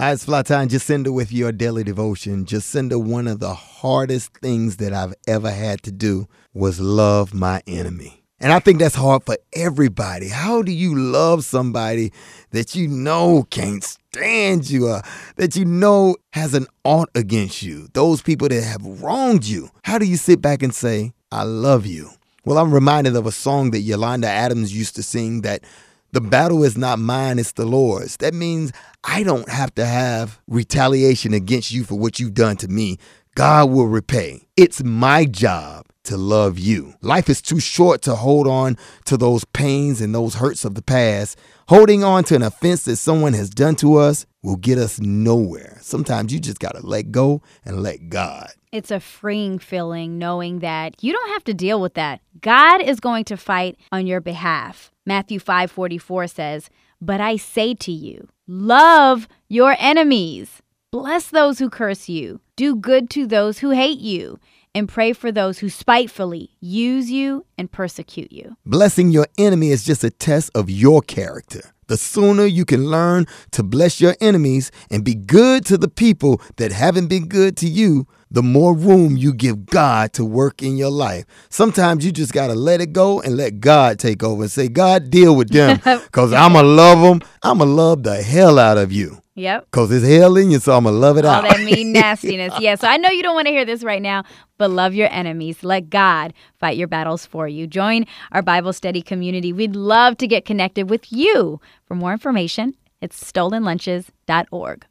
Hi, it's Flatan Jacinda with your daily devotion. Jacinda, one of the hardest things that I've ever had to do was love my enemy. And I think that's hard for everybody. How do you love somebody that you know can't stand you, or that you know has an ought against you? Those people that have wronged you. How do you sit back and say, I love you? Well, I'm reminded of a song that Yolanda Adams used to sing that the battle is not mine, it's the Lord's. That means I don't have to have retaliation against you for what you've done to me. God will repay. It's my job to love you. Life is too short to hold on to those pains and those hurts of the past. Holding on to an offense that someone has done to us will get us nowhere. Sometimes you just got to let go and let God. It's a freeing feeling knowing that you don't have to deal with that. God is going to fight on your behalf. Matthew 5:44 says, "But I say to you, love your enemies. Bless those who curse you. Do good to those who hate you." And pray for those who spitefully use you and persecute you. Blessing your enemy is just a test of your character. The sooner you can learn to bless your enemies and be good to the people that haven't been good to you, the more room you give God to work in your life. Sometimes you just got to let it go and let God take over and say, God, deal with them because I'm going to love them. I'm going to love the hell out of you. Yep. Because it's hell in you, so I'm going to love it All out. that mean nastiness. yeah. So I know you don't want to hear this right now, but love your enemies. Let God fight your battles for you. Join our Bible study community. We'd love to get connected with you. For more information, it's stolenlunches.org.